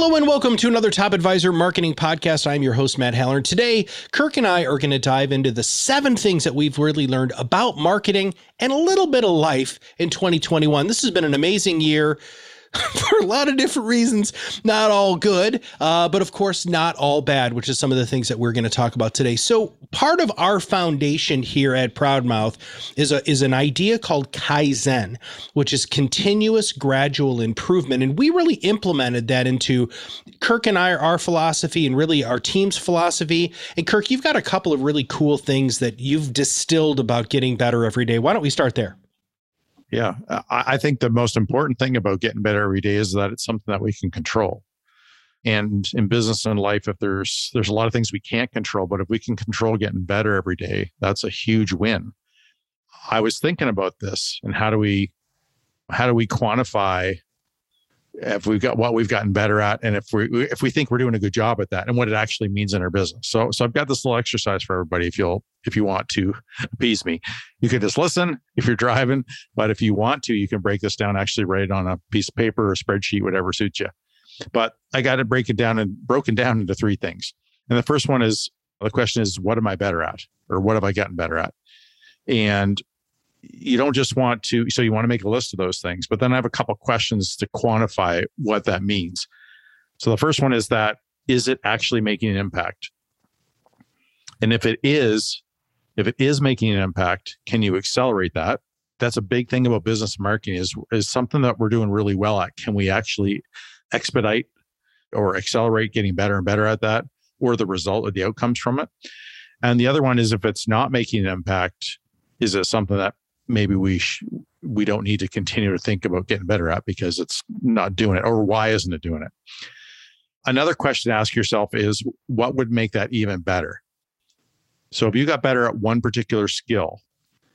Hello and welcome to another Top Advisor Marketing Podcast. I'm your host, Matt Halloran. Today, Kirk and I are going to dive into the seven things that we've really learned about marketing and a little bit of life in 2021. This has been an amazing year. for a lot of different reasons. Not all good, uh, but of course, not all bad, which is some of the things that we're going to talk about today. So, part of our foundation here at Proudmouth is a is an idea called Kaizen, which is continuous gradual improvement, and we really implemented that into Kirk and I our philosophy and really our team's philosophy. And Kirk, you've got a couple of really cool things that you've distilled about getting better every day. Why don't we start there? Yeah. Uh, I think the most important thing about getting better every day is that it's something that we can control. And in business and life, if there's there's a lot of things we can't control, but if we can control getting better every day, that's a huge win. I was thinking about this and how do we how do we quantify if we've got what we've gotten better at and if we if we think we're doing a good job at that and what it actually means in our business. So so i've got this little exercise for everybody if you'll if you want to appease me. You can just listen if you're driving but if you want to you can break this down actually write it on a piece of paper or spreadsheet whatever suits you. But i got to break it down and broken down into three things. And the first one is the question is what am i better at or what have i gotten better at? And you don't just want to so you want to make a list of those things but then i have a couple questions to quantify what that means. So the first one is that is it actually making an impact? And if it is if it is making an impact can you accelerate that? That's a big thing about business marketing is is something that we're doing really well at. Can we actually expedite or accelerate getting better and better at that or the result of the outcomes from it? And the other one is if it's not making an impact is it something that maybe we sh- we don't need to continue to think about getting better at because it's not doing it or why isn't it doing it? Another question to ask yourself is what would make that even better? So if you got better at one particular skill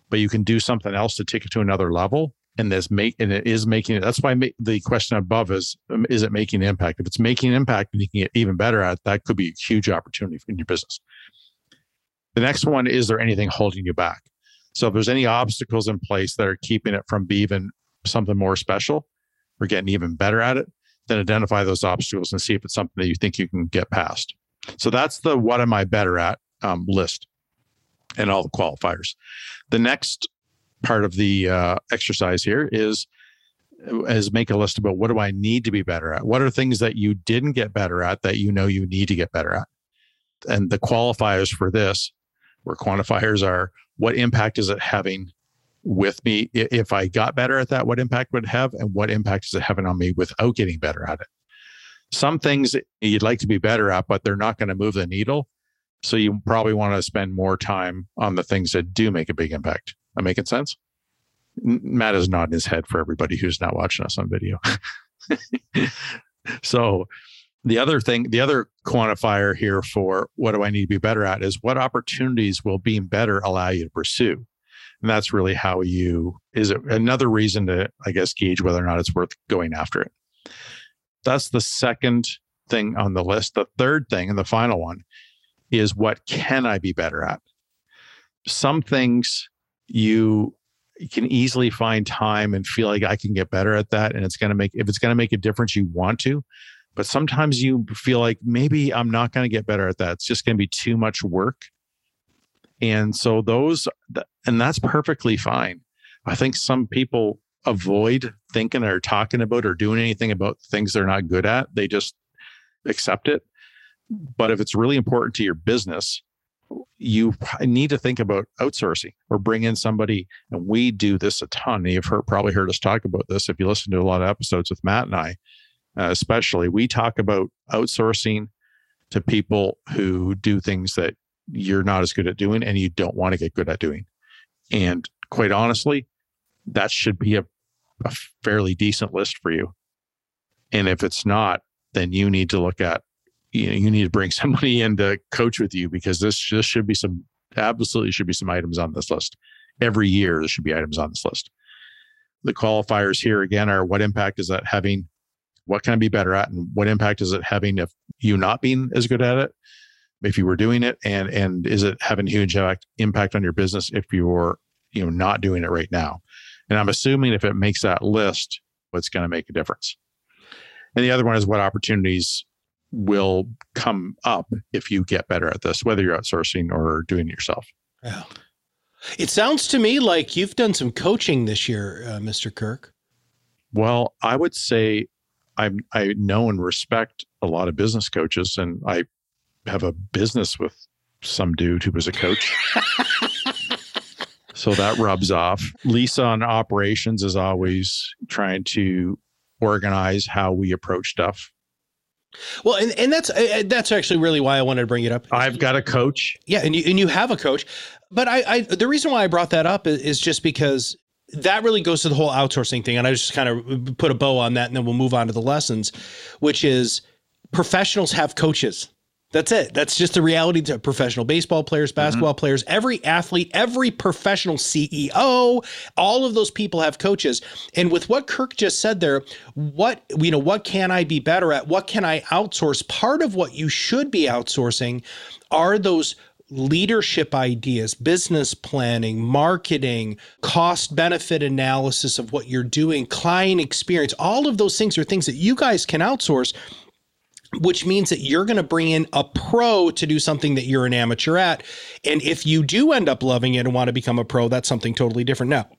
but you can do something else to take it to another level and this make and it is making it that's why the question above is um, is it making an impact? If it's making an impact and you can get even better at that could be a huge opportunity in your business. The next one is there anything holding you back so if there's any obstacles in place that are keeping it from being something more special or getting even better at it, then identify those obstacles and see if it's something that you think you can get past. So that's the what am I better at um, list and all the qualifiers. The next part of the uh, exercise here is is make a list about what do I need to be better at? What are things that you didn't get better at that you know you need to get better at? And the qualifiers for this, where quantifiers are what impact is it having with me? If i got better at that what impact would it have? And what impact is it having on me without getting better at it? Some things you'd like to be better at but they're not going to move the needle. So you probably want to spend more time on the things that do make a big impact. Am making sense? Matt is nodding his head for everybody who's not watching us on video. So the other thing, the other quantifier here for what do I need to be better at is what opportunities will being better allow you to pursue? And that's really how you is it another reason to, I guess, gauge whether or not it's worth going after it. That's the second thing on the list. The third thing and the final one is what can I be better at? Some things you can easily find time and feel like I can get better at that. And it's going to make, if it's going to make a difference, you want to but sometimes you feel like maybe I'm not going to get better at that. It's just going to be too much work. And so those, and that's perfectly fine. I think some people avoid thinking or talking about or doing anything about things they're not good at. They just accept it. But if it's really important to your business, you need to think about outsourcing or bring in somebody. And we do this a ton. You've heard, probably heard us talk about this if you listen to a lot of episodes with Matt and I uh, especially, we talk about outsourcing to people who do things that you're not as good at doing and you don't want to get good at doing. And quite honestly, that should be a a fairly decent list for you. And if it's not, then you need to look at you know, you need to bring somebody in to coach with you because this this should be some absolutely should be some items on this list. Every year there should be items on this list. The qualifiers here again are what impact is that having? What can I be better at? And what impact is it having if you not being as good at it? If you were doing it and and is it having huge impact on your business if you're you know not doing it right now? And I'm assuming if it makes that list, it's going to make a difference. And the other one is what opportunities will come up if you get better at this, whether you're outsourcing or doing it yourself. Yeah. It sounds to me like you've done some coaching this year, uh, Mr. Kirk. Well, I would say I I know and respect a lot of business coaches, and I have a business with some dude who was a coach. so that rubs off. Lisa on operations is always trying to organize how we approach stuff. Well, and, and that's uh, uh, that's actually really why I wanted to bring it up. I've got a coach. Yeah, and you and you have a coach, but I, I the reason why I brought that up is, is just because that really goes to the whole outsourcing thing, and I just kind of put a bow on that, and then we'll move on to the lessons, which is professionals have coaches. That's it. That's just the reality to professional baseball players, mm-hmm. basketball mm-hmm. players, every athlete, every professional CEO, all of those people have coaches. And with what Kirk just said there, what you know, what can I be better at? What can I outsource? Part of what you should be outsourcing are those leadership ideas, business planning, marketing, cost benefit analysis of what you're doing, client experience, all of those things are things that you guys can outsource which means that you're going to bring in a pro to do something that you're an amateur at. And if you do end up loving it and want to become a pro, that's something totally different. Now,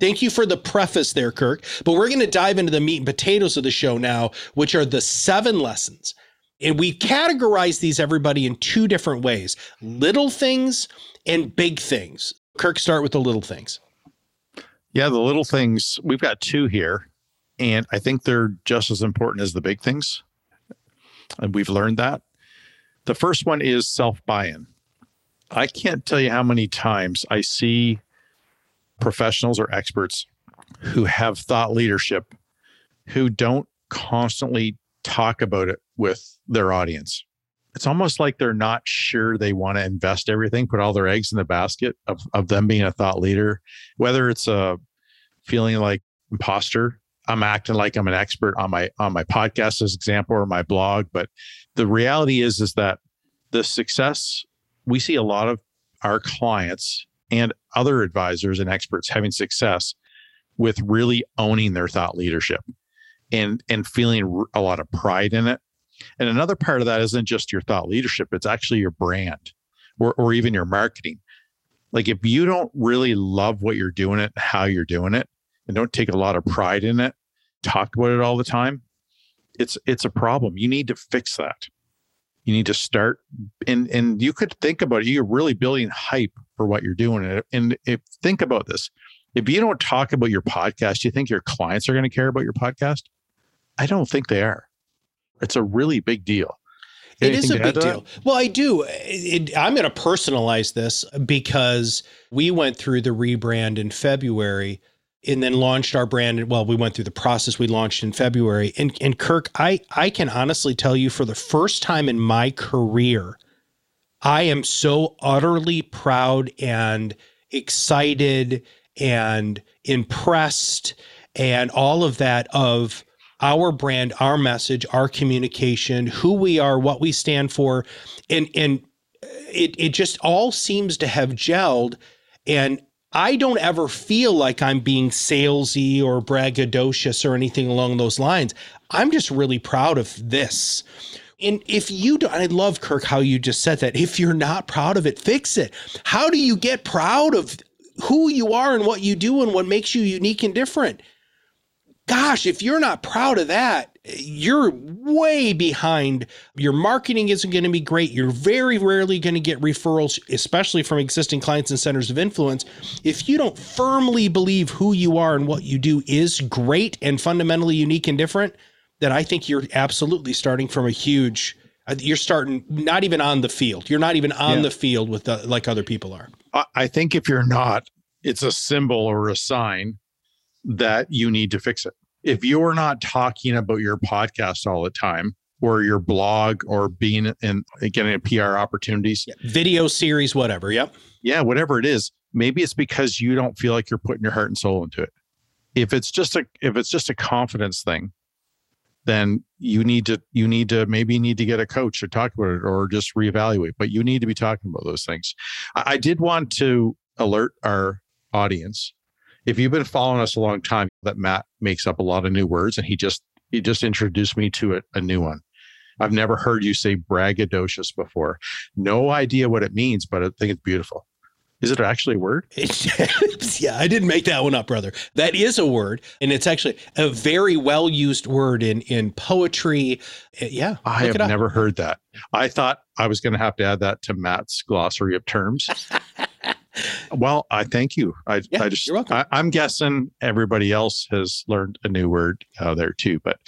thank you for the preface there, Kirk. But we're going to dive into the meat and potatoes of the show now, which are the seven lessons. And we categorize these, everybody, in two different ways little things and big things. Kirk, start with the little things. Yeah, the little things, we've got two here. And I think they're just as important as the big things. And we've learned that. The first one is self buy in. I can't tell you how many times I see professionals or experts who have thought leadership who don't constantly talk about it with their audience. It's almost like they're not sure they want to invest everything, put all their eggs in the basket of, of them being a thought leader, whether it's a feeling like imposter I'm acting like I'm an expert on my on my podcast as example or my blog. But the reality is is that the success we see a lot of our clients and other advisors and experts having success with really owning their thought leadership and and feeling a lot of pride in it. And another part of that isn't just your thought leadership, it's actually your brand or, or even your marketing. Like if you don't really love what you're doing it, how you're doing it, and don't take a lot of pride in it, talk about it all the time, it's it's a problem. You need to fix that. You need to start and and you could think about it. You're really building hype for what you're doing. And if think about this. If you don't talk about your podcast, you think your clients are going to care about your podcast? I don't think they are. It's a really big deal. It is a big deal. Well, I do. It, I'm going to personalize this because we went through the rebrand in February and then launched our brand. Well, we went through the process. We launched in February. And and Kirk, I I can honestly tell you, for the first time in my career, I am so utterly proud and excited and impressed and all of that of our brand, our message, our communication, who we are, what we stand for, and and it it just all seems to have gelled. And I don't ever feel like I'm being salesy or braggadocious or anything along those lines. I'm just really proud of this. And if you do, I love Kirk how you just said that. If you're not proud of it, fix it. How do you get proud of who you are and what you do and what makes you unique and different? Gosh, if you're not proud of that, you're way behind. Your marketing isn't going to be great. You're very rarely going to get referrals, especially from existing clients and centers of influence. If you don't firmly believe who you are and what you do is great and fundamentally unique and different, then I think you're absolutely starting from a huge. Uh, you're starting not even on the field. You're not even on yeah. the field with the, like other people are. I think if you're not, it's a symbol or a sign that you need to fix it. If you're not talking about your podcast all the time, or your blog, or being in getting a PR opportunities, video series, whatever. Yep. Yeah, whatever it is, maybe it's because you don't feel like you're putting your heart and soul into it. If it's just a if it's just a confidence thing, then you need to you need to maybe need to get a coach to talk about it or just reevaluate. But you need to be talking about those things. I, I did want to alert our audience. If you've been following us a long time, that Matt makes up a lot of new words, and he just he just introduced me to it, a new one. I've never heard you say braggadocious before. No idea what it means, but I think it's beautiful. Is it actually a word? yeah, I didn't make that one up, brother. That is a word, and it's actually a very well used word in in poetry. Uh, yeah, I have never heard that. I thought I was going to have to add that to Matt's glossary of terms. well, I thank you. I, yeah, I just, you're welcome. I, am guessing everybody else has learned a new word uh, there too. But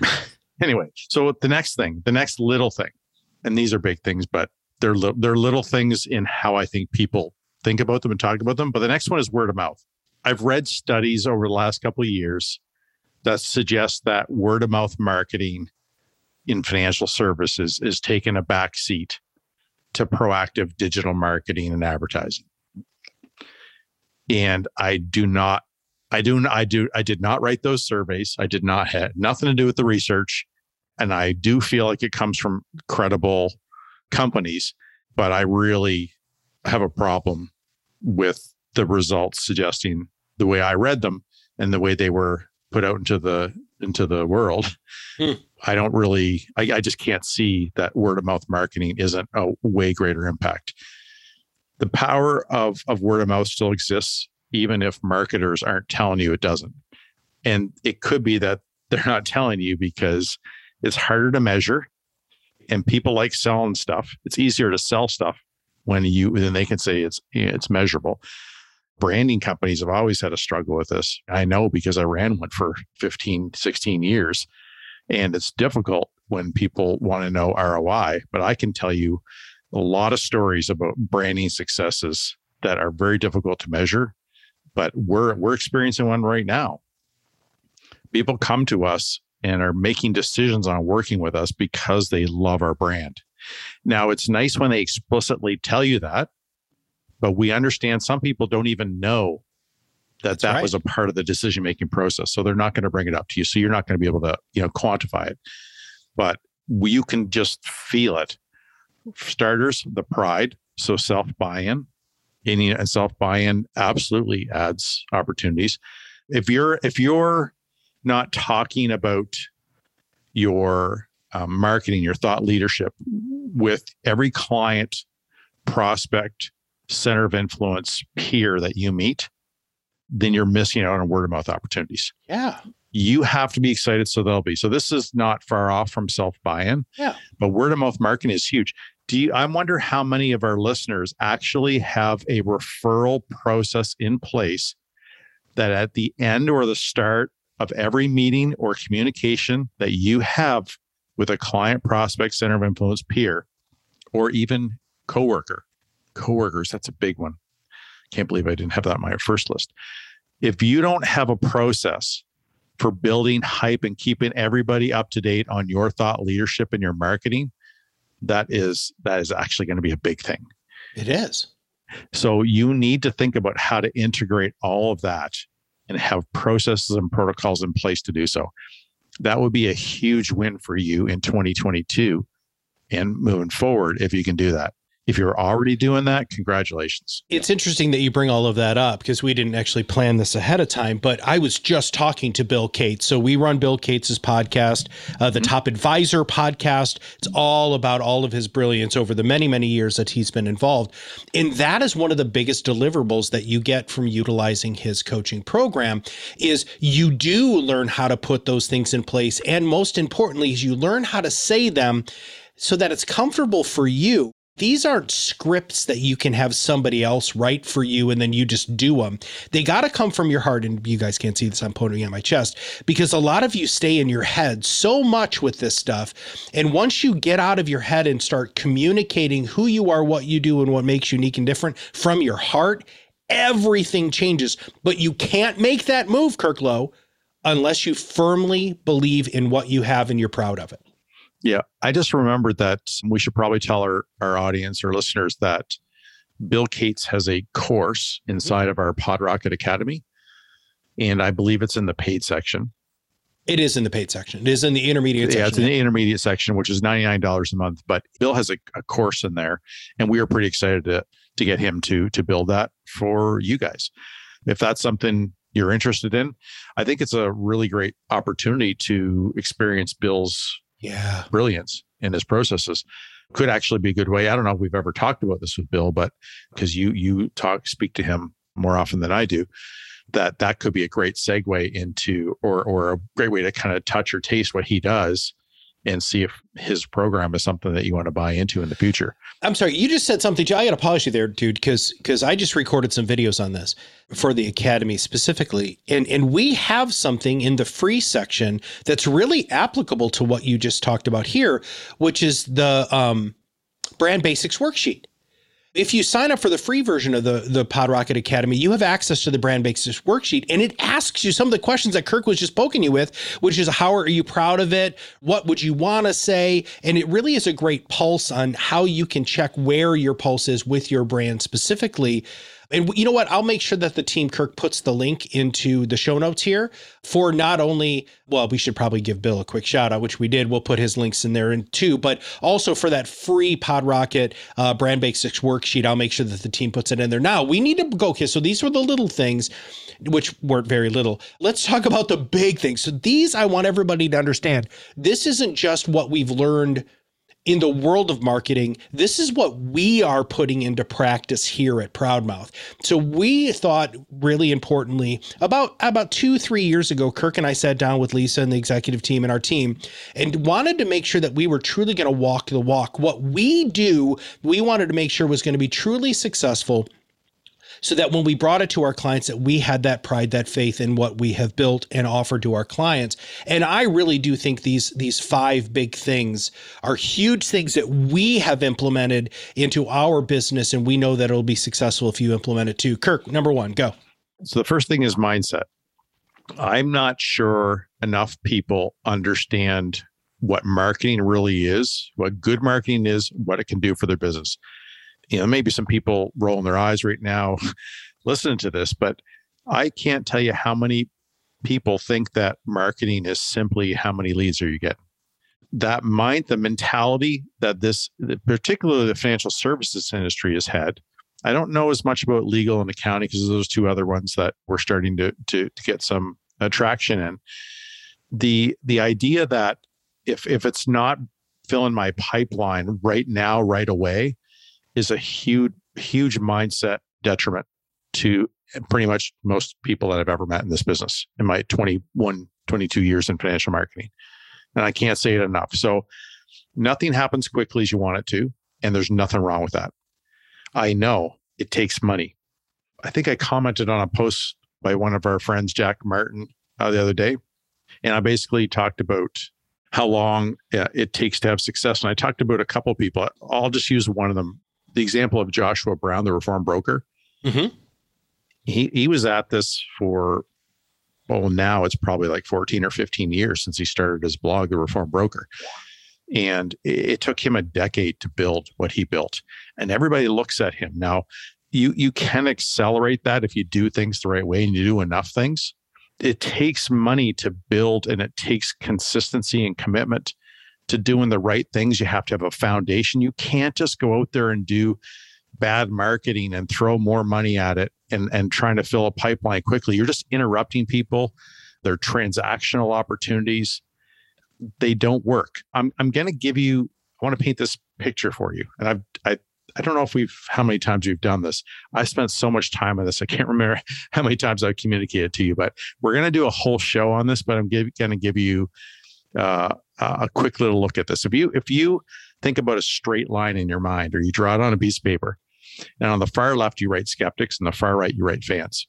anyway, so the next thing, the next little thing, and these are big things, but they're li- they're little things in how I think people think about them and talk about them. But the next one is word of mouth. I've read studies over the last couple of years that suggest that word of mouth marketing in financial services is taking a back seat to proactive digital marketing and advertising. And I do not, I do, I do, I did not write those surveys. I did not have nothing to do with the research. And I do feel like it comes from credible companies, but I really have a problem with the results suggesting the way I read them and the way they were put out into the into the world. Hmm. I don't really I, I just can't see that word of mouth marketing isn't a way greater impact. The power of of word of mouth still exists, even if marketers aren't telling you it doesn't. And it could be that they're not telling you because it's harder to measure and people like selling stuff. It's easier to sell stuff when you then they can say it's it's measurable. Branding companies have always had a struggle with this. I know because I ran one for 15, 16 years. And it's difficult when people want to know ROI, but I can tell you a lot of stories about branding successes that are very difficult to measure, but we're we're experiencing one right now. People come to us and are making decisions on working with us because they love our brand. Now, it's nice when they explicitly tell you that, but we understand some people don't even know that That's that right. was a part of the decision making process. So they're not going to bring it up to you. So you're not going to be able to, you know, quantify it. But you can just feel it. Starters, the pride, so self buy-in, and self buy-in absolutely adds opportunities. If you're if you're not talking about your um, marketing, your thought leadership with every client, prospect, center of influence, peer that you meet, then you're missing out on word of mouth opportunities. Yeah. You have to be excited, so they'll be. So this is not far off from self buy-in. Yeah. But word of mouth marketing is huge. Do you, I wonder how many of our listeners actually have a referral process in place that at the end or the start of every meeting or communication that you have with a client prospect center of influence peer or even coworker coworkers that's a big one can't believe i didn't have that on my first list if you don't have a process for building hype and keeping everybody up to date on your thought leadership and your marketing that is that is actually going to be a big thing it is so you need to think about how to integrate all of that and have processes and protocols in place to do so. That would be a huge win for you in 2022 and moving forward if you can do that. If you're already doing that, congratulations. It's interesting that you bring all of that up because we didn't actually plan this ahead of time. But I was just talking to Bill Cates. So we run Bill Cates's podcast, uh, the mm-hmm. Top Advisor podcast. It's all about all of his brilliance over the many, many years that he's been involved. And that is one of the biggest deliverables that you get from utilizing his coaching program is you do learn how to put those things in place. And most importantly, is you learn how to say them so that it's comfortable for you these aren't scripts that you can have somebody else write for you and then you just do them. They got to come from your heart. And you guys can't see this, I'm it on my chest because a lot of you stay in your head so much with this stuff. And once you get out of your head and start communicating who you are, what you do, and what makes you unique and different from your heart, everything changes. But you can't make that move, Kirk Lowe, unless you firmly believe in what you have and you're proud of it. Yeah. I just remembered that we should probably tell our, our audience or listeners that Bill Cates has a course inside mm-hmm. of our PodRocket Academy. And I believe it's in the paid section. It is in the paid section. It is in the intermediate yeah, section. it's in the intermediate section, which is $99 a month. But Bill has a, a course in there. And we are pretty excited to to get him to to build that for you guys. If that's something you're interested in, I think it's a really great opportunity to experience Bill's yeah brilliance in his processes. Could actually be a good way. I don't know if we've ever talked about this with Bill, but because you you talk speak to him more often than I do, that that could be a great segue into or or a great way to kind of touch or taste what he does and see if his program is something that you want to buy into in the future. I'm sorry, you just said something. I got to pause you there, dude, because because I just recorded some videos on this for the academy specifically, and and we have something in the free section that's really applicable to what you just talked about here, which is the um, brand basics worksheet. If you sign up for the free version of the, the PodRocket Academy, you have access to the brand basics worksheet and it asks you some of the questions that Kirk was just poking you with, which is how are you proud of it? What would you want to say? And it really is a great pulse on how you can check where your pulse is with your brand specifically. And you know what? I'll make sure that the team Kirk puts the link into the show notes here for not only, well, we should probably give Bill a quick shout out, which we did. We'll put his links in there in too, but also for that free PodRocket uh, brand basics worksheet, I'll make sure that the team puts it in there. Now we need to go. Okay, so these were the little things, which weren't very little. Let's talk about the big things. So these, I want everybody to understand. This isn't just what we've learned in the world of marketing, this is what we are putting into practice here at Proudmouth. So we thought really importantly about about 2 3 years ago Kirk and I sat down with Lisa and the executive team and our team and wanted to make sure that we were truly going to walk the walk. What we do, we wanted to make sure was going to be truly successful so that when we brought it to our clients that we had that pride that faith in what we have built and offered to our clients. And i really do think these these five big things are huge things that we have implemented into our business and we know that it'll be successful if you implement it too. Kirk number one go. So the first thing is mindset. I'm not sure enough people understand what marketing really is what good marketing is what it can do for their business you know, maybe some people rolling their eyes right now listening to this, but I can't tell you how many people think that marketing is simply how many leads are you getting. That mind, the mentality that this, particularly the financial services industry has had. I don't know as much about legal and accounting because those two other ones that we're starting to, to, to get some attraction in. The the idea that if if it's not filling my pipeline right now, right away, is a huge, huge mindset detriment to pretty much most people that I've ever met in this business in my 21, 22 years in financial marketing. And I can't say it enough. So nothing happens quickly as you want it to. And there's nothing wrong with that. I know it takes money. I think I commented on a post by one of our friends, Jack Martin, uh, the other day. And I basically talked about how long uh, it takes to have success. And I talked about a couple people. I'll just use one of them the example of Joshua Brown, the reform broker. Mm-hmm. He he was at this for well now it's probably like 14 or 15 years since he started his blog, The Reformed Broker. And it, it took him a decade to build what he built. And everybody looks at him. Now, you you can accelerate that if you do things the right way and you do enough things. It takes money to build and it takes consistency and commitment to doing the right things, you have to have a foundation. You can't just go out there and do bad marketing and throw more money at it and, and trying to fill a pipeline quickly. You're just interrupting people. They're transactional opportunities. They don't work. I'm, I'm going to give you, I want to paint this picture for you. And I've, I, I don't know if we've, how many times we've done this. I spent so much time on this. I can't remember how many times I've communicated to you, but we're going to do a whole show on this, but I'm going to give you uh, a quick little look at this. If you if you think about a straight line in your mind, or you draw it on a piece of paper, and on the far left you write skeptics, and the far right you write fans.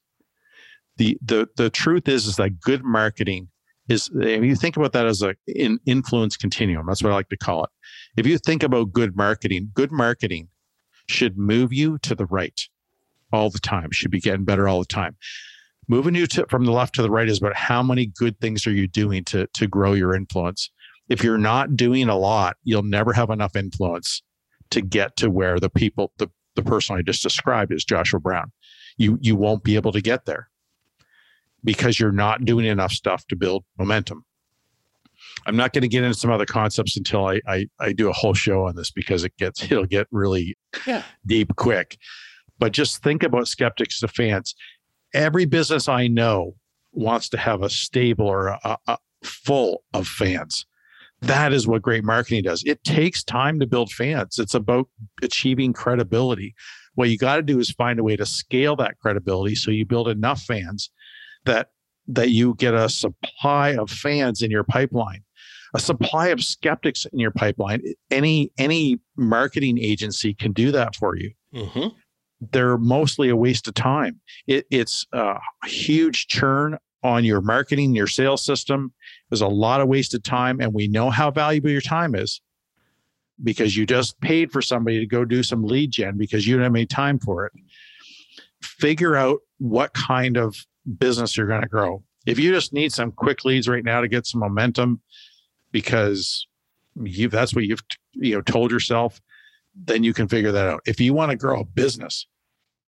The the the truth is is that good marketing is if you think about that as a in influence continuum, that's what I like to call it. If you think about good marketing, good marketing should move you to the right. all the time, should be getting better all the time. Moving you to, from the left to the right is about how many good things are you doing to, to grow your influence. If you're not doing a lot, you'll never have enough influence to get to where the people, the, the person I just described is Joshua Brown. You, you won't be able to get there because you're not doing enough stuff to build momentum. I'm not going to get into some other concepts until I, I, I do a whole show on this because it gets it'll get really yeah. deep quick. But just think about skeptics to fans. Every business I know wants to have a stable or a, a full of fans. That is what great marketing does. It takes time to build fans. It's about achieving credibility. What you got to do is find a way to scale that credibility so you build enough fans that that you get a supply of fans in your pipeline a supply of skeptics in your pipeline any any marketing agency can do that for you mm-hmm. They're mostly a waste of time. It, it's a huge churn on your marketing your sales system. There's a lot of wasted time and we know how valuable your time is because you just paid for somebody to go do some lead gen because you don't have any time for it. Figure out what kind of business you're going to grow. If you just need some quick leads right now to get some momentum because you that's what you've you know told yourself, then you can figure that out. If you want to grow a business,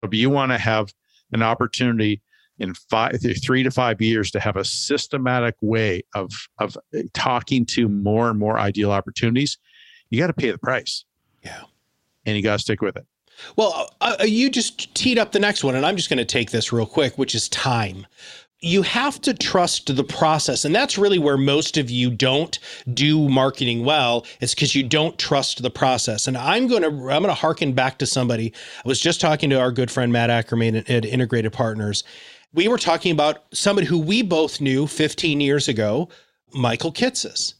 if you want to have an opportunity in five three to five years to have a systematic way of of talking to more and more ideal opportunities, you got to pay the price. Yeah. And you got to stick with it. Well, uh, uh, you just teed up the next one, and I'm just going to take this real quick, which is time. You have to trust the process. And that's really where most of you don't do marketing well. It's because you don't trust the process. And I'm going to, I'm going to harken back to somebody. I was just talking to our good friend Matt Ackerman at Integrated Partners. We were talking about somebody who we both knew 15 years ago, Michael Kitces.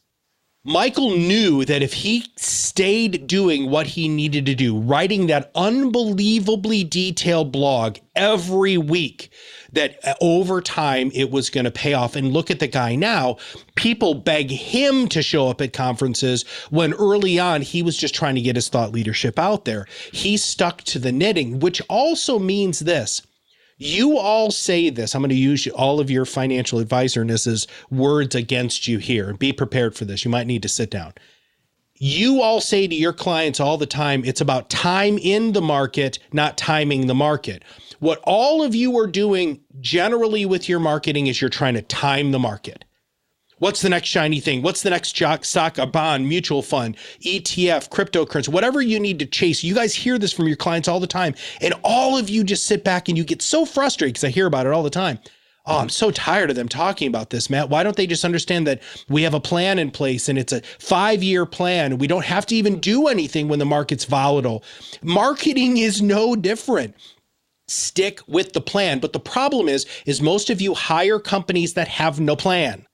Michael knew that if he stayed doing what he needed to do, writing that unbelievably detailed blog every week, that uh, over time it was going to pay off. And look at the guy now. People beg him to show up at conferences when early on he was just trying to get his thought leadership out there. He stuck to the knitting, which also means this you all say this. I'm going to use all of your financial advisorness as words against you here. Be prepared for this. You might need to sit down. You all say to your clients all the time, it's about time in the market, not timing the market. What all of you are doing generally with your marketing is you're trying to time the market. What's the next shiny thing? What's the next stock, a bond, mutual fund, ETF, cryptocurrency, whatever you need to chase? You guys hear this from your clients all the time. And all of you just sit back and you get so frustrated because I hear about it all the time. Oh, I'm so tired of them talking about this, Matt. Why don't they just understand that we have a plan in place and it's a five year plan? We don't have to even do anything when the market's volatile. Marketing is no different stick with the plan but the problem is is most of you hire companies that have no plan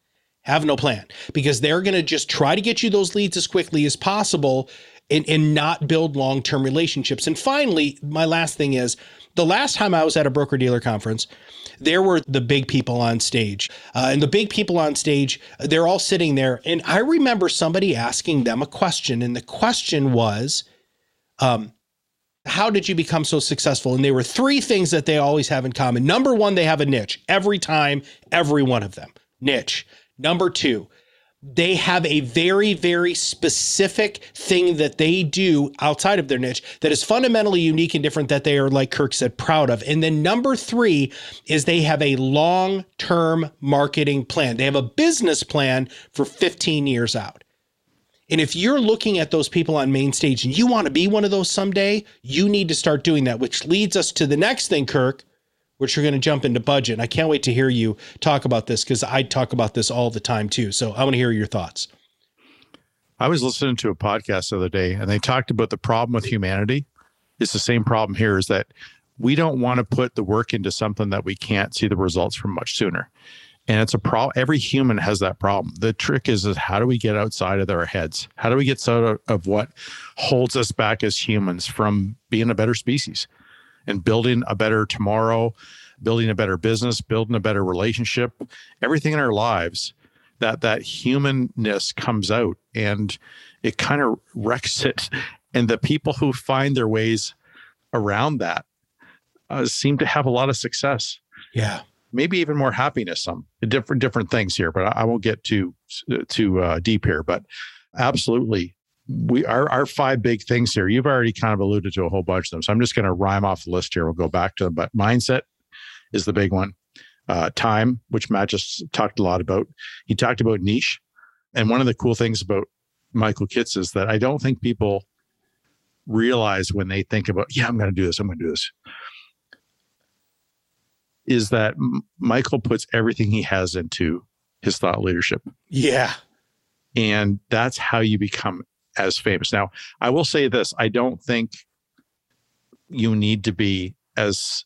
have no plan because they're going to just try to get you those leads as quickly as possible and, and not build long term relationships. And finally, my last thing is the last time I was at a broker dealer conference, there were the big people on stage. Uh, and the big people on stage, they're all sitting there. And I remember somebody asking them a question. And the question was, um, how did you become so successful? And there were three things that they always have in common. Number one, they have a niche every time, every one of them. Niche. Number two, they have a very, very specific thing that they do outside of their niche that is fundamentally unique and different that they are, like Kirk said, proud of. And then number three is they have a long term marketing plan. They have a business plan for 15 years out. And if you're looking at those people on main stage and you want to be one of those someday, you need to start doing that, which leads us to the next thing, Kirk, which are going to jump into budget. And I can't wait to hear you talk about this because I talk about this all the time too. So I want to hear your thoughts. I was listening to a podcast the other day and they talked about the problem with humanity. It's the same problem here is that we don't want to put the work into something that we can't see the results from much sooner. And it's a problem. Every human has that problem. The trick is, is how do we get outside of our heads? How do we get out of what holds us back as humans from being a better species? And building a better tomorrow, building a better business, building a better relationship, everything in our lives that that humanness comes out and it kind of wrecks it and the people who find their ways around that uh, seem to have a lot of success. Yeah. Maybe even more happiness. Some different different things here, but I, I won't get too too uh, deep here. But absolutely, we our our five big things here. You've already kind of alluded to a whole bunch of them, so I'm just going to rhyme off the list here. We'll go back to them. But mindset is the big one. Uh, time, which Matt just talked a lot about. He talked about niche, and one of the cool things about Michael Kitces is that I don't think people realize when they think about, yeah, I'm going to do this, I'm going to do this, is that Michael puts everything he has into his thought leadership. Yeah. And that's how you become as famous. Now, I will say this I don't think you need to be as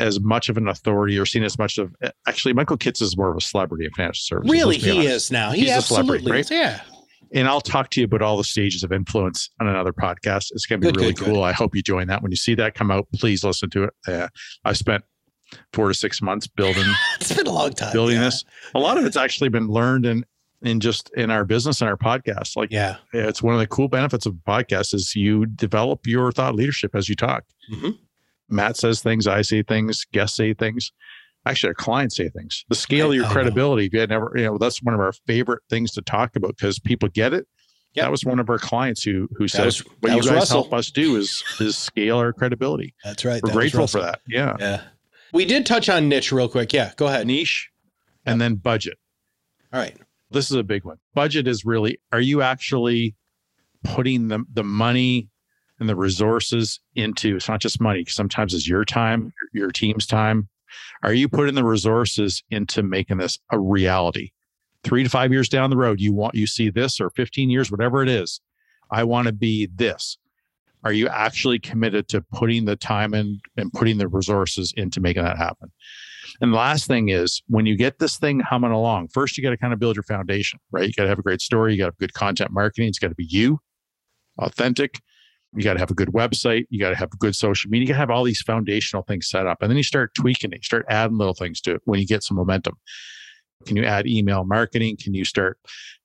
as much of an authority or seen as much of actually Michael Kitces is more of a celebrity in financial services. Really, he is now. He He's absolutely right? is. Yeah. And I'll talk to you about all the stages of influence on another podcast. It's going to be Good, really good, cool. I hope you join that. When you see that come out, please listen to it. Uh, I spent four to six months building It's been a long time. building yeah. this. A lot of it's actually been learned in in just in our business and our podcast. Like Yeah. it's one of the cool benefits of a podcast is you develop your thought leadership as you talk. Mhm. Matt says things, I say things, guests say things. Actually, our clients say things. The scale of your know. credibility, if you had never, you know, that's one of our favorite things to talk about because people get it. Yep. That was one of our clients who who said, was- "What you guys Russell. help us do is is scale our credibility." That's right. We're That grateful for that. Yeah, Yeah. We did touch on niche real quick. Yeah. Go ahead. niche, and then budget. All right. This is a big one. Budget is really are you actually putting the the money and the resources into it's not just money, sometimes it's your time, your team's time. Are you putting the resources into making this a reality? Three to five years down the road, you want you see this or 15 years, whatever it is. I want to be this. Are you actually committed to putting the time in and putting the resources into making that happen? And the last thing is when you get this thing humming along, first you got to kind of build your foundation, right? You got to have a great story. You got to have good content marketing. It's got to be you, authentic. You got to have a good website. You got to have good social media. You got to have all these foundational things set up. And then you start tweaking it. You start adding little things to it when you get some momentum. Can you add email marketing? Can you start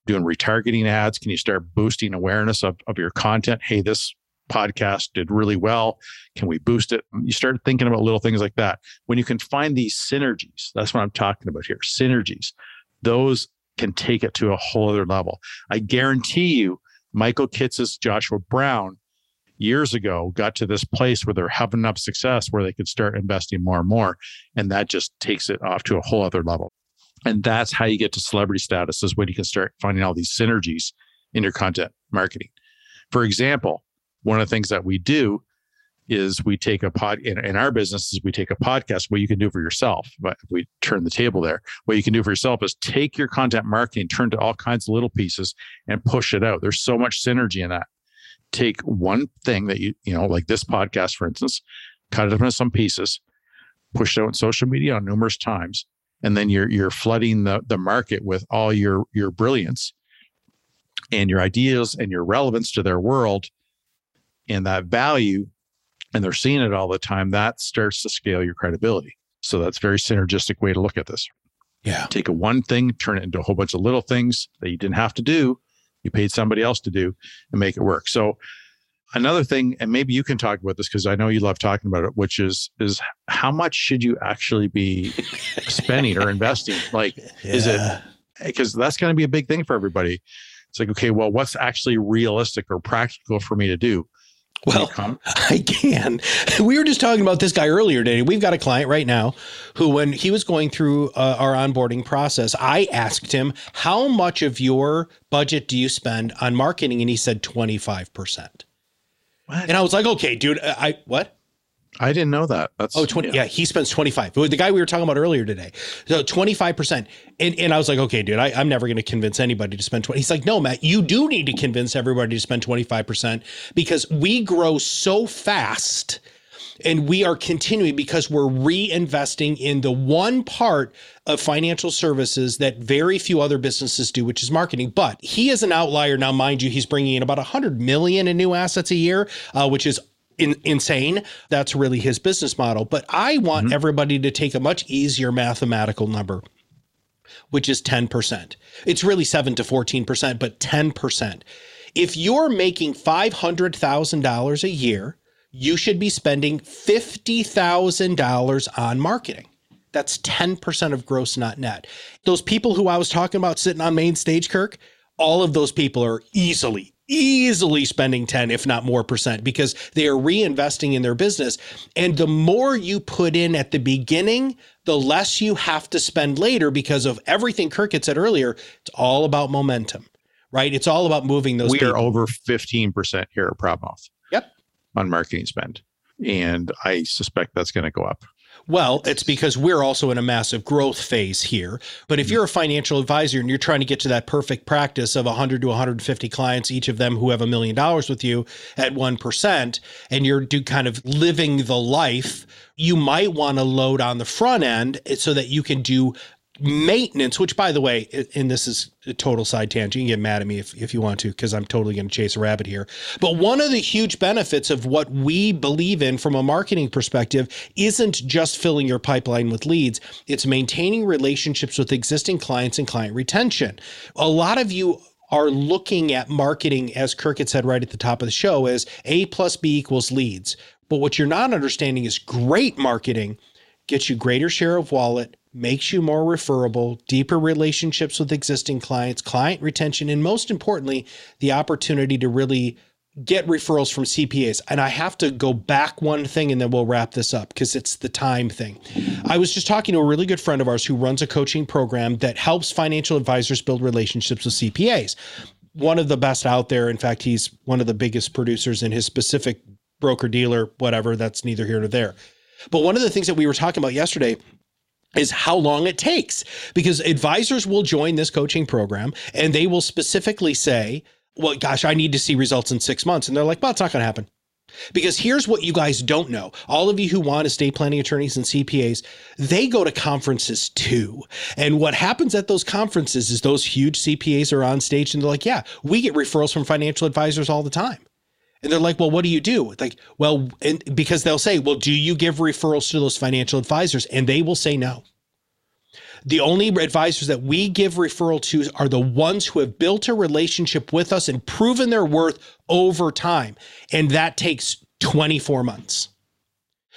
doing retargeting ads? Can you start boosting awareness of, of your content? Hey, this podcast did really well. Can we boost it? You start thinking about little things like that. When you can find these synergies, that's what I'm talking about here synergies, those can take it to a whole other level. I guarantee you, Michael Kitces, Joshua Brown, years ago got to this place where they're having enough success where they could start investing more and more. And that just takes it off to a whole other level. And that's how you get to celebrity status is when you can start finding all these synergies in your content marketing. For example, one of the things that we do is we take a pod in, in our business is we take a podcast what you can do for yourself but we turn the table there. What you can do for yourself is take your content marketing turn to all kinds of little pieces and push it out. There's so much synergy in that. Take one thing that you you know like this podcast for instance cut it up into some pieces push it out on social media on numerous times and then you're you're flooding the the market with all your your brilliance and your ideas and your relevance to their world and that value and they're seeing it all the time that starts to scale your credibility. So that's a very synergistic way to look at this. Yeah. take a one thing turn it into a whole bunch of little things that you didn't have to do you paid somebody else to do and make it work. So another thing and maybe you can talk about this because i know you love talking about it which is is how much should you actually be spending or investing? Like Is it- because that's going to be a big thing for everybody. It's like okay well what's actually realistic or practical for me to do Well? I can. We were just talking about this guy earlier today. We've got a client right now who, when he was going through uh, our onboarding process, I asked him, How much of your budget do you spend on marketing? And he said 25%. What? And I was like, Okay, dude, uh, I, what? I didn't know that. That's Oh, 20. Yeah. he spends 25. The guy we were talking about earlier today. So 25%. And, and I was like, okay, dude, I, I'm never going to convince anybody to spend 20. He's like, no, Matt, you do need to convince everybody to spend 25% because we grow so fast and we are continuing because we're reinvesting in the one part of financial services that very few other businesses do, which is marketing. But he is an outlier now, mind you. He's bringing in about 100 million in new assets a year, uh, which is in, insane. That's really his business model. But I want mm-hmm. everybody to take a much easier mathematical number, which is 10%. It's really 7 to 14%, but 10%. If you're making $500,000 a year, you should be spending $50,000 on marketing. That's 10% of gross, not net. Those people who I was talking about sitting on main stage, Kirk, all of those people are easily, easily spending 10, if not more percent, because they are reinvesting in their business. And the more you put in at the beginning, the less you have to spend later because of everything Kirk had said earlier. It's all about momentum, right? It's all about moving those. We people. are over 15% here at Proudmouth. Yep. On marketing spend. And I suspect that's going to go up. Well, it's because we're also in a massive growth phase here. But if mm. you're a financial advisor and you're trying to get to that perfect practice of 100 to 150 clients, each of them who have a million dollars with you at 1%, and you're do kind of living the life, you might want to load on the front end eh, so that you can do maintenance, which by the way, and this is a total side tangent, you can get mad at me if, if you want to, because I'm totally going to chase a rabbit here. But one of the huge benefits of what we believe in from a marketing perspective isn't just filling your pipeline with leads, it's maintaining relationships with existing clients and client retention. A lot of you are looking at marketing, as Kirk had said right at the top of the show, as A plus B equals leads. But what you're not understanding is great marketing gets you greater share of wallet, makes you more referable, deeper relationships with existing clients, client retention, and most importantly, the opportunity to really get referrals from CPAs. And I have to go back one thing and then we'll wrap this up because it's the time thing. I was just talking to a really good friend of ours who runs a coaching program that helps financial advisors build relationships with CPAs. One of the best out there. In fact, he's one of the biggest producers in his specific broker dealer, whatever. That's neither here nor there. But one of the things that we were talking about yesterday is how long it takes because advisors will join this coaching program and they will specifically say, well, gosh, I need to see results in six months. And they're like, well, it's not going to happen. Because here's what you guys don't know. All of you who want estate planning attorneys and CPAs, they go to conferences too. And what happens at those conferences is those huge CPAs are on stage and they're like, yeah, we get referrals from financial advisors all the time. And they're like, well, what do you do? Like, well, and because they'll say, well, do you give referrals to those financial advisors? And they will say no. The only advisors that we give referral to are the ones who have built a relationship with us and proven their worth over time. And that takes 24 months.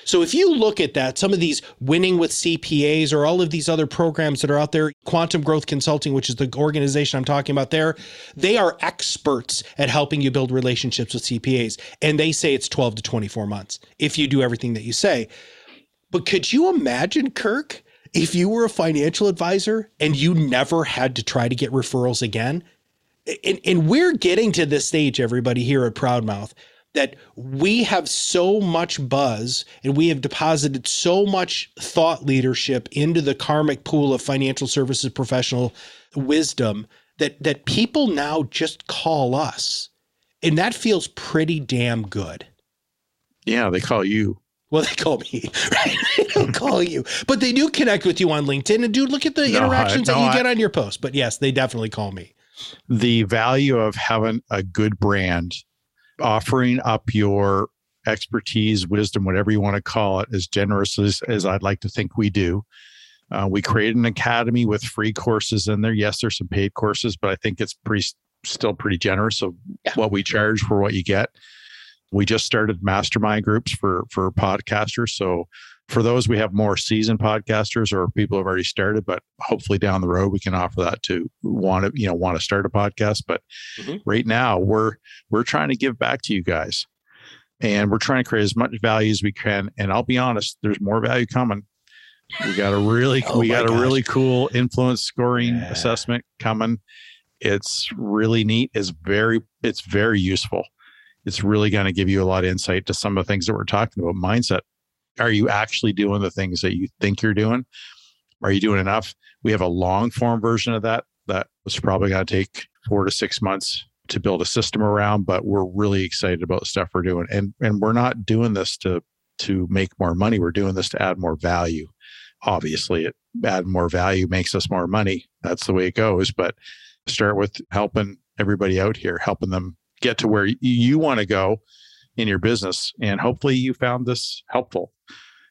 So if you look at that, some of these winning with CPAs or all of these other programs that are out there, Quantum Growth Consulting, which is the organization I'm talking about there, they are experts at helping you build relationships with CPAs. And they say it's 12 to 24 months if you do everything that you say. But could you imagine, Kirk, if you were a financial advisor and you never had to try to get referrals again? And, and we're getting to this stage, everybody here at Proudmouth that we have so much buzz and we have deposited so much thought leadership into the karmic pool of financial services professional wisdom that that people now just call us. And that feels pretty damn good. Yeah they call you. Well they call me right? They don't call you. But they do connect with you on linkedin. And do look at the no, interactions I, no, that you I, get on your post. But yes they definitely call me. The value of having a good brand offering up your expertise, wisdom, whatever you want to call it, as generous as, as I'd like to think we do. Uh, we created an academy with free courses in there. Yes, there's some paid courses, but I think it's pretty still pretty generous of yeah. what we charge for what you get. We just started mastermind groups for for podcasters. So for those, we have more seasoned podcasters or people have already started, but hopefully down the road we can offer that to want to, you know, want to start a podcast. But mm-hmm. right now we're we're trying to give back to you guys. And we're trying to create as much value as we can. And I'll be honest, there's more value coming. We got a really oh we got gosh. a really cool influence scoring yeah. assessment coming. It's really neat. It's very it's very useful. It's really going to give you a lot of insight to some of the things that we're talking about mindset are you actually doing the things that you think you're doing? Are you doing enough? We have a long form version of that that was probably going to take four to six months to build a system around, but we're really excited about the stuff we're doing. And and we're not doing this to to make more money. We're doing this to add more value. Obviously, it add more value makes us more money. That's the way it goes. But start with helping everybody out here, helping them get to where you want to go in your business. And hopefully you found this helpful.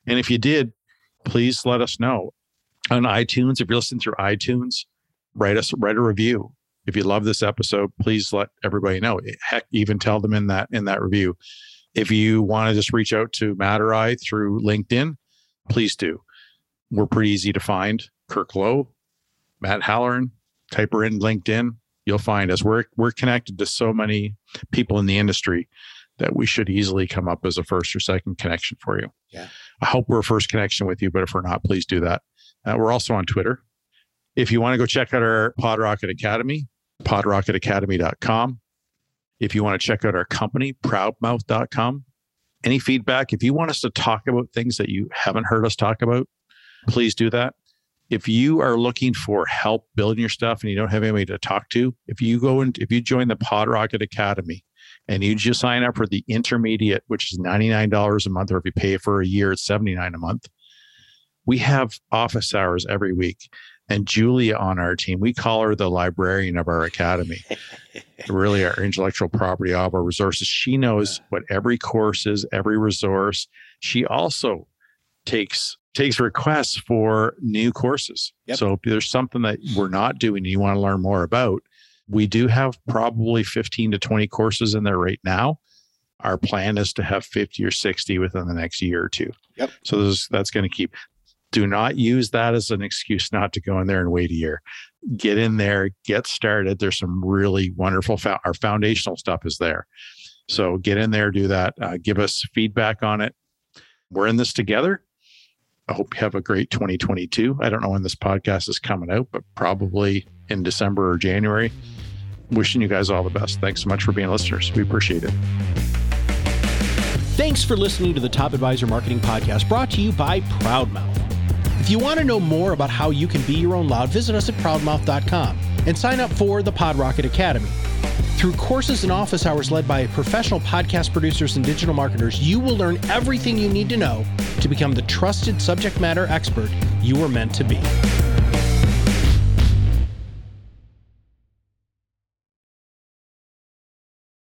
And if you did, please let us know on iTunes. If you're listening through iTunes, write us write a review. If you love this episode, please let everybody know. Heck, even tell them in that in that review. If you want to just reach out to Matt or I through LinkedIn, please do. We're pretty easy to find. Kirk Lowe, Matt Halloran, type her in LinkedIn. You'll find us. We're we're connected to so many people in the industry that we should easily come up as a first or second connection for you. Yeah. I hope we're a first connection with you, but if we're not, please do that. Uh, we're also on Twitter. If you want to go check out our PodRocket Academy, podrocketacademy.com. If you want to check out our company, proudmouth.com. Any feedback, if you want us to talk about things that you haven't heard us talk about, please do that. If you are looking for help building your stuff and you don't have anybody to talk to, if you go and if you join the PodRocket Academy and you just sign up for the intermediate, which is $99 a month, or if you pay for a year, it's $79 a month. We have office hours every week. And Julia on our team, we call her the librarian of our academy. really, our intellectual property of our resources. She knows what every course is, every resource. She also takes takes requests for new courses. Yep. So if there's something that we're not doing and you want to learn more about, we do have probably 15 to 20 courses in there right now. Our plan is to have 50 or 60 within the next year or two. Yep. So this, that's going to keep. Do not use that as an excuse not to go in there and wait a year. Get in there, get started. There's some really wonderful, fo- our foundational stuff is there. So get in there, do that. Uh, give us feedback on it. We're in this together. I hope you have a great 2022. I don't know when this podcast is coming out, but probably in December or January. Wishing you guys all the best. Thanks so much for being listeners. We appreciate it. Thanks for listening to the Top Advisor Marketing Podcast brought to you by Proudmouth. If you want to know more about how you can be your own loud, visit us at proudmouth.com and sign up for the PodRocket Academy. Through courses and office hours led by professional podcast producers and digital marketers, you will learn everything you need to know to become the trusted subject matter expert you were meant to be.